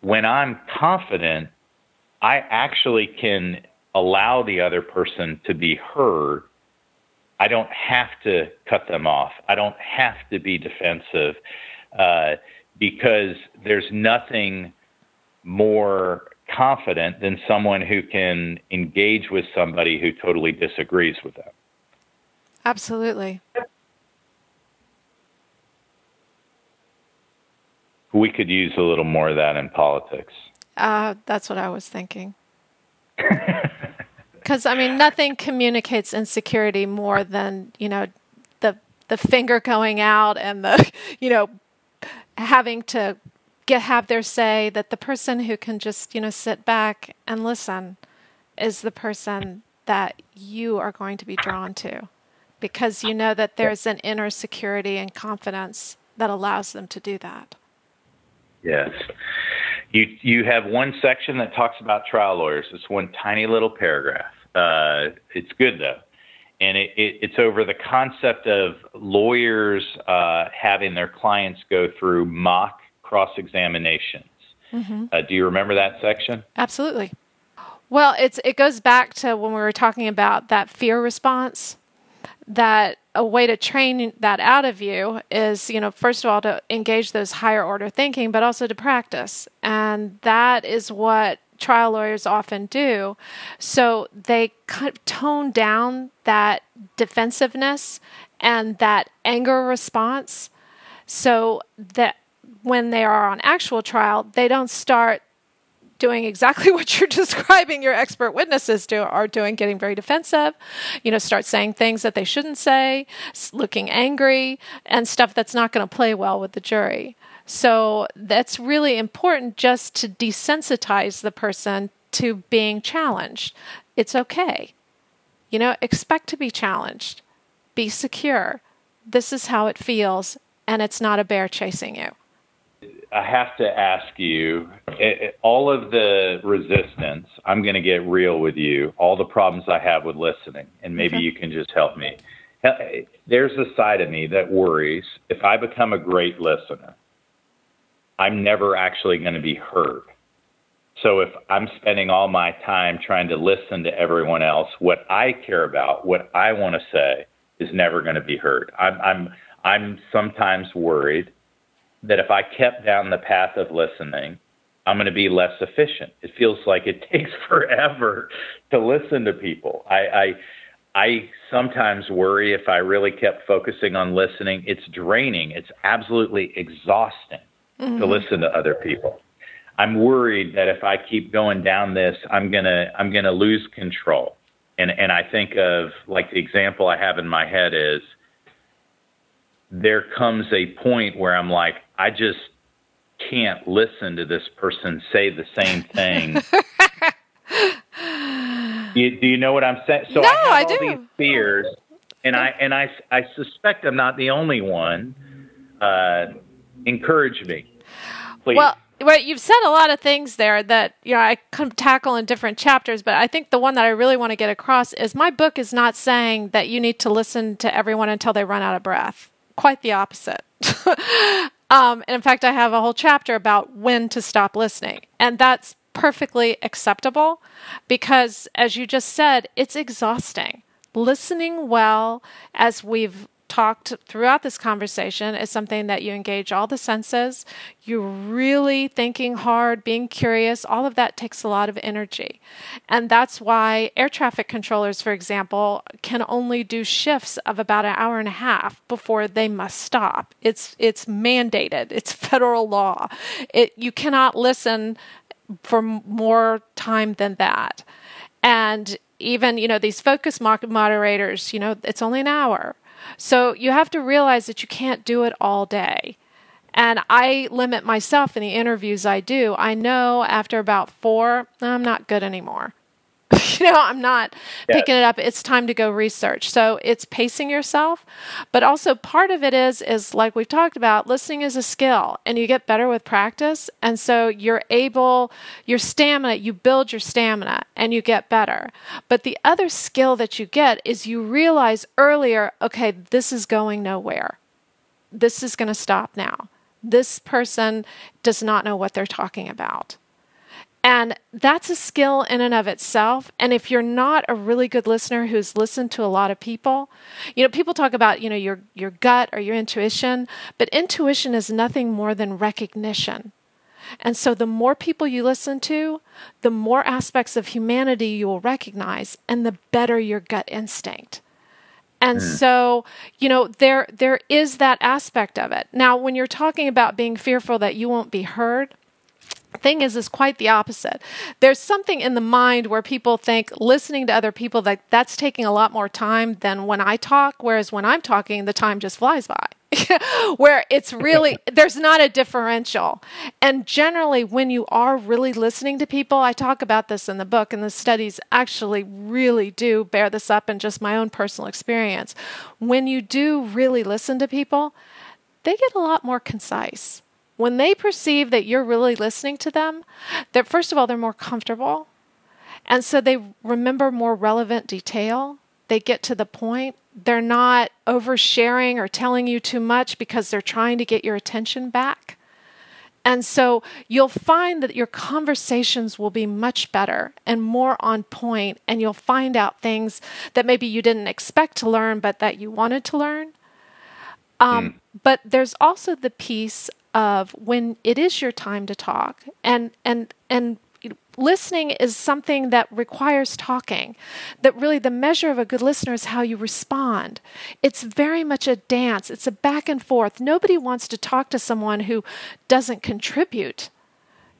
when I'm confident, I actually can allow the other person to be heard. I don't have to cut them off. I don't have to be defensive uh, because there's nothing more confident than someone who can engage with somebody who totally disagrees with them. Absolutely. We could use a little more of that in politics. Uh, that's what I was thinking. (laughs) Because I mean, nothing communicates insecurity more than you know the the finger going out and the (laughs) you know having to get have their say. That the person who can just you know sit back and listen is the person that you are going to be drawn to, because you know that there's an inner security and confidence that allows them to do that. Yes. You you have one section that talks about trial lawyers. It's one tiny little paragraph. Uh, it's good though, and it, it, it's over the concept of lawyers uh, having their clients go through mock cross examinations. Mm-hmm. Uh, do you remember that section? Absolutely. Well, it's it goes back to when we were talking about that fear response that a way to train that out of you is, you know, first of all, to engage those higher order thinking, but also to practice. And that is what trial lawyers often do. So they kind of tone down that defensiveness and that anger response so that when they are on actual trial, they don't start doing exactly (laughs) what you're describing your expert witnesses do are doing getting very defensive you know start saying things that they shouldn't say looking angry and stuff that's not going to play well with the jury. So that's really important just to desensitize the person to being challenged. It's okay. You know expect to be challenged. Be secure. This is how it feels and it's not a bear chasing you I have to ask you it, it, all of the resistance. I'm going to get real with you. All the problems I have with listening, and maybe okay. you can just help me. Eh, there's a side of me that worries if I become a great listener, I'm never actually going to be heard. So if I'm spending all my time trying to listen to everyone else, what I care about, what I want to say, is never going to be heard. I'm I'm I'm sometimes worried that if I kept down the path of listening, I'm going to be less efficient. It feels like it (laughs) takes forever to listen to people. I, I, I sometimes worry if I really kept focusing on listening, it's draining. It's absolutely exhausting mm-hmm. to listen to other people. I'm worried that if I keep going down this, I'm gonna I'm gonna lose control. And and I think of like the example I have in my head is there comes a point where I'm like, I just can't listen to this person say the same thing. (laughs) you, do you know what I'm saying? So no, I have I all do. these fears, and I and I I suspect I'm not the only one. Uh, encourage me, please. Well, well, you've said a lot of things there that you know I can tackle in different chapters, but I think the one that I really want to get across is my book is not saying that you need to listen to everyone until they run out of breath quite the opposite. (laughs) um, and in fact, I have a whole chapter about when to stop listening. And that's perfectly acceptable because, as you just said, it's exhausting. Listening well, as we've talked throughout this conversation is something that you engage all the senses. You're really thinking hard, being curious. All of that takes a lot of energy. And that's why air traffic controllers, for example, can only do shifts of about an hour and a half before they must stop. It's it's mandated. It's (laughs) federal law. It you cannot listen for more time than that. And even, you know, these focus moderators, you know, it's only an hour so you have to realize that you can't do it all day. And I limit myself in the interviews I do. I know after about four, I'm not good anymore. (laughs) you know, I'm not yes. picking it up. It's time to go research. So it's pacing yourself, but also part of it is is like we've talked about, listening is a skill and you get better with practice. And so you're able your stamina, you build your stamina and you get better. But the other skill that you get is you realize earlier, okay, this is going nowhere. This is going to stop now. This person does not know what they're talking about. And that's a skill in and of itself. And if you're not a really good listener who's listened to a lot of people, you know, people talk about, you know, your your gut or your intuition, but intuition is nothing more than recognition. And so the more people you listen to, the more aspects of humanity you will recognize and the better your gut instinct. And mm. so, you know, there there is that aspect of it. Now, when you're talking about being fearful that you won't be heard, thing is is quite the opposite. There's something in the mind where people think listening to other people that that's taking a lot more time than when i talk whereas when i'm talking the time just flies by. (laughs) Where it's really (laughs) there's not a differential. And generally when you are really listening to people i talk about this in the book and the studies actually really do bear this up in just my own personal experience. When you do really listen to people they get a lot more concise when they perceive that you're really listening to them, that first of all, they're more comfortable. And so they remember more relevant detail. They get to the point. They're not oversharing or telling you too much because they're trying to get your attention back. And so you'll find that your conversations will be much better and more on point, and you'll find out things that maybe you didn't expect to learn, but that you wanted to learn. Um, mm. But there's also the piece of when it is your time to talk. And and and listening is something that requires talking that really the measure of a good listener is how you respond. It's very much a dance. It's a back and forth. Nobody wants to talk to someone who doesn't contribute.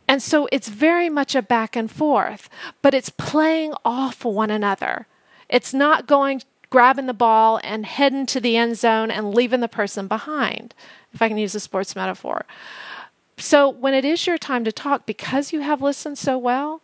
And so it's very much a back and forth but it's playing off one another. It's not going grabbing the ball and heading to the end zone and leaving the person behind if I can use a sports metaphor. So, when it is your time to talk, because you have listened so well,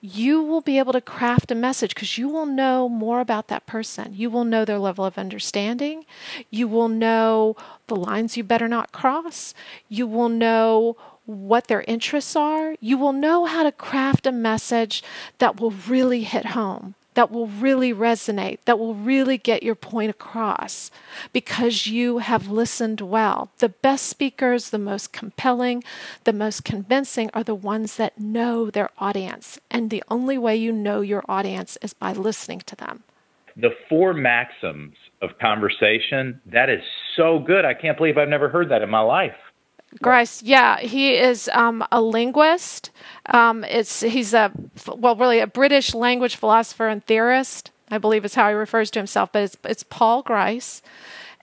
you will be able to craft a message because you will know more about that person. You will know their level of understanding. You will know the lines you better not cross. You will know what their interests are. You will know how to craft a message that will really hit home that will really resonate, that will really get your point across because you have listened well. The best speakers, the most compelling, the most convincing are the ones that know their audience. And the only way you know your audience is by listening to them. The four maxims of conversation, that is so good. I can't believe I've never heard that in my life. Grice, yeah, he is um, a linguist. Um, it's he's a well, really a British language philosopher and theorist. I believe is how he refers to himself, but it's it's Paul Grice,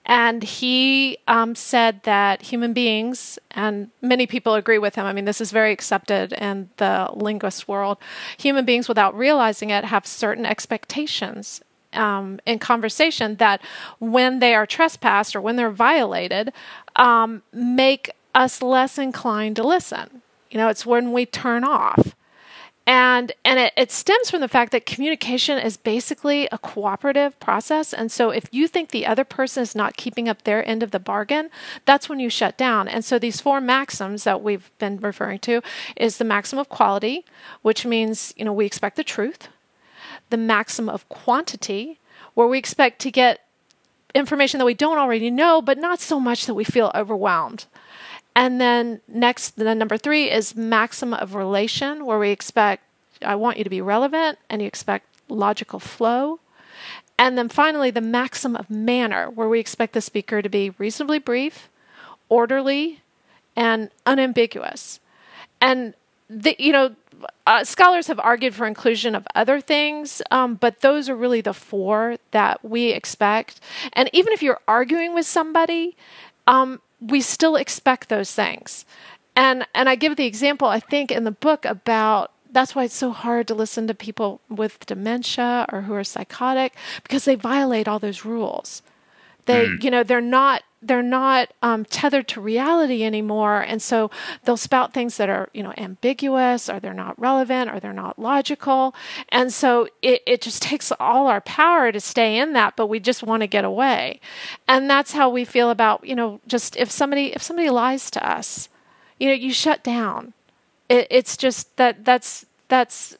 and he um, said that human beings, and many people agree with him. I mean, this is very accepted in the linguist world. Human beings, without realizing it, have certain expectations um, in conversation that when they are trespassed or when they're violated, um, make us less inclined to listen. You know, it's when we turn off. And and it, it stems from the fact that communication is basically a cooperative process. And so if you think the other person is not keeping up their end of the bargain, that's when you shut down. And so these four maxims that we've been referring to is the maxim of quality, which means, you know, we expect the truth, the maxim of quantity, where we expect to get information that we don't already know, but not so much that we feel overwhelmed. And then next, the number three is maxim of relation, where we expect, I want you to be relevant and you expect logical flow. And then finally, the maxim of manner, where we expect the speaker to be reasonably brief, orderly, and unambiguous. And the, you know, uh, scholars have argued for inclusion of other things, um, but those are really the four that we expect. And even if you're arguing with somebody, um, we still expect those things. And and I give the example I think in the book about that's why it's so hard to listen to people with dementia or who are psychotic because they violate all those rules. They, mm. you know, they're not they're not um, tethered to reality anymore. And so they'll spout things that are you know ambiguous or they're not relevant or they're not logical. And so it, it just takes all our power to stay in that but we just want to get away. And that's how we feel about you know just if somebody if somebody lies to us you know you shut down. It, it's just that that's that's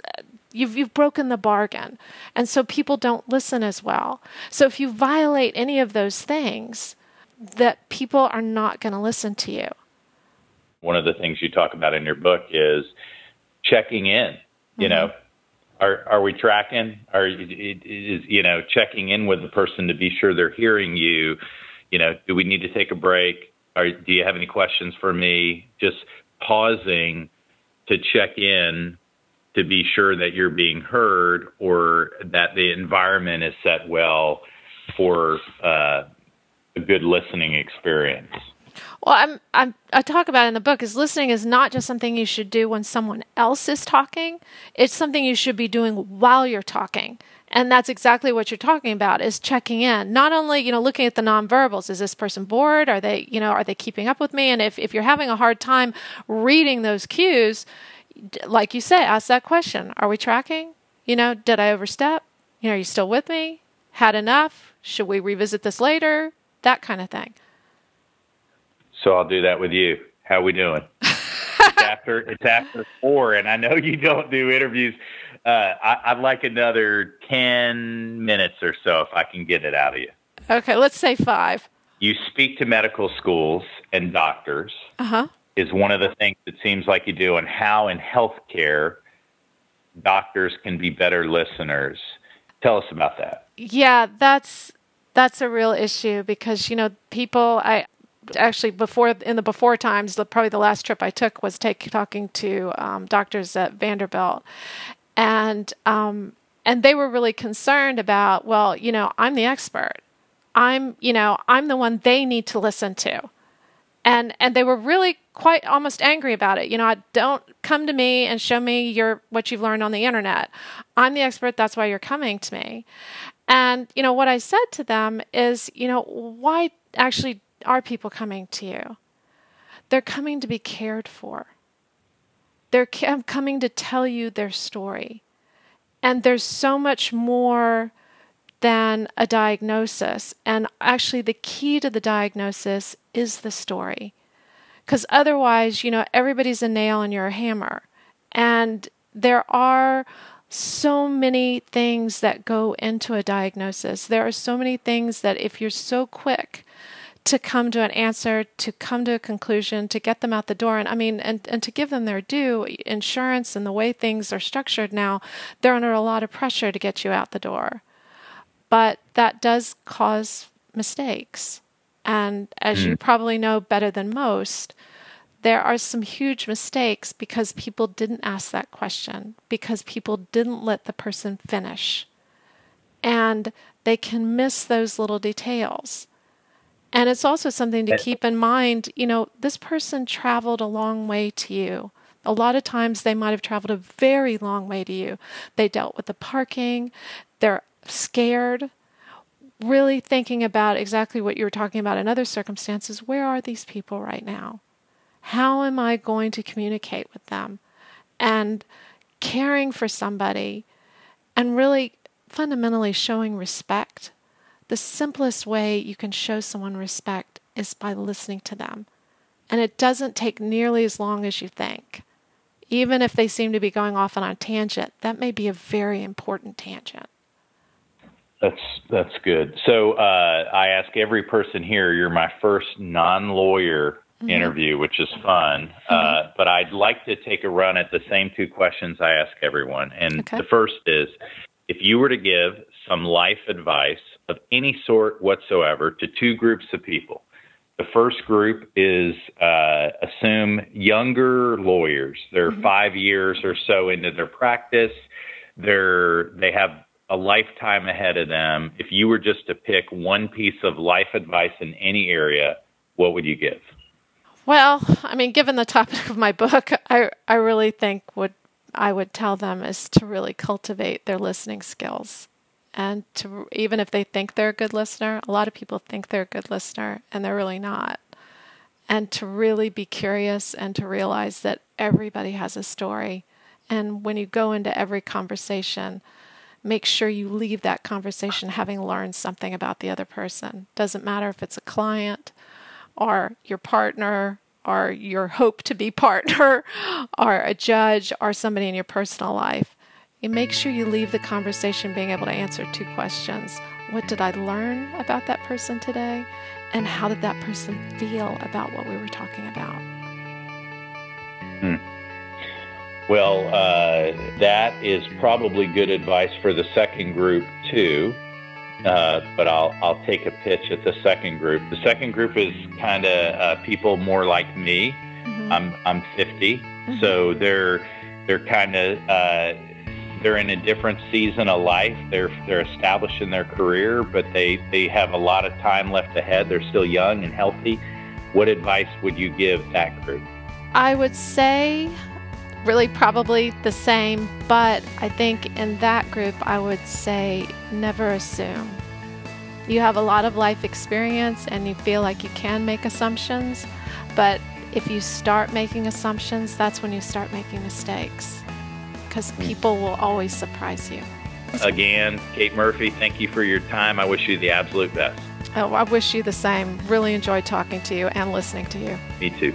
you've you've broken the bargain. And so people don't listen as well. So if you violate any of those things that people are not going to listen to you. One of the things you talk about in your book is checking in. Mm-hmm. You know, are are we tracking? Are is you know checking in with the person to be sure they're hearing you? You know, do we need to take a break? Or do you have any questions for me? Just pausing to check in to be sure that you're being heard or that the environment is set well for uh, a good listening experience? Well, I'm, I'm, I talk about in the book is listening is not just something you should do when someone else is talking. It's something you should be doing while you're talking. And that's exactly what you're talking about is checking in. Not only, you know, looking at the nonverbals. Is this person bored? Are they, you know, are they keeping up with me? And if, if you're having a hard time reading those cues, like you say, ask that question. Are we tracking? You know, did I overstep? You know, are you still with me? Had enough? Should we revisit this later? That kind of thing. So I'll do that with you. How we doing? (laughs) it's after it's after four, and I know you don't do interviews. Uh, I, would like another ten minutes or so if I can get it out of you. Okay, let's say five. You speak to medical schools and doctors. Uh huh. Is one of the things that seems like you do, and how in healthcare doctors can be better listeners. Tell us about that. Yeah, that's that's a real issue because you know people I actually before in the before times the, probably the last trip I took was take talking to um, doctors at Vanderbilt. And um, and they were really concerned about well you know I'm the expert. I'm you know I'm the one they need to listen to. And and they were really quite almost angry about it. You know don't come to me and show me your what you've learned on the internet. I'm the expert. That's why you're coming to me and, you know, what I said to them is, you know, why actually are people coming to you? They're coming to be cared for. They're um, coming to tell you their story. And there's so much more than a diagnosis. And actually, the key to the diagnosis is the story. Because otherwise, you know, everybody's a nail and you're a hammer. And there are so many things that go into a diagnosis. There are so many things that if you're so quick to come to an answer, to come to a conclusion, to get them out the door, and I mean, and, and to give them their due, insurance and the way things are structured now, they're under a lot of pressure to get you out the door. But that does cause mistakes. And as mm. you probably know better than most, there are some huge mistakes because people didn't ask that question, because people didn't let the person finish. And they can miss those little details. And it's also something to keep in mind. You know, this person traveled a long way to you. A lot of times they might have traveled a very long way to you. They dealt with the parking, they're scared, really thinking about exactly what you were talking about in other circumstances. Where are these people right now? How am I going to communicate with them? And caring for somebody and really fundamentally showing respect. The simplest way you can show someone respect is by listening to them. And it doesn't take nearly as long as you think. Even if they seem to be going off on a tangent, that may be a very important tangent. That's that's good. So uh, I ask every person here. You're my first non-lawyer mm-hmm. interview, which is fun. Uh, mm-hmm. Uh, but I'd like to take a run at the same two questions I ask everyone. And okay. the first is if you were to give some life advice of any sort whatsoever to two groups of people, the first group is uh, assume younger lawyers. They're mm-hmm. five years or so into their practice. They're they have a lifetime ahead of them. If you were just to pick one piece of life advice in any area, what would you give? Well, I mean, given the topic of my book, I I really think what I would tell them is to really cultivate their listening skills and to even if they think they're a good listener, a lot of people think they're a good listener and they're really not. And to really be curious and to realize that everybody has a story. And when you go into every conversation, make sure you leave that conversation having learned something about the other person. Doesn't matter if it's a client or your partner or your hope to be (laughs) partner or a judge or somebody in your personal life. You make sure you leave the conversation being able to answer two questions. What did I learn about that person today? And how did that person feel about what we were talking about? Hmm. Well, uh, that is probably good advice for the second group too. Uh, but I'll I'll take a pitch at the second group. The second group is kind of uh, people more like me. Mm-hmm. I'm I'm 50, mm-hmm. so they're they're kind of uh, they're in a different season of life. They're they're established in their career, but they they have a lot of time left ahead. They're still young and healthy. What advice would you give that group? I would say really probably the same, but I think in that group, I would say never assume. You have a lot of life experience and you feel like you can make assumptions, but if you start making assumptions, that's when you start making mistakes because hmm. people will always surprise you. Again, Kate Murphy, thank you for your time. I wish you the absolute best. Oh, I wish you the same. Really enjoyed talking to you and listening to you. Me too.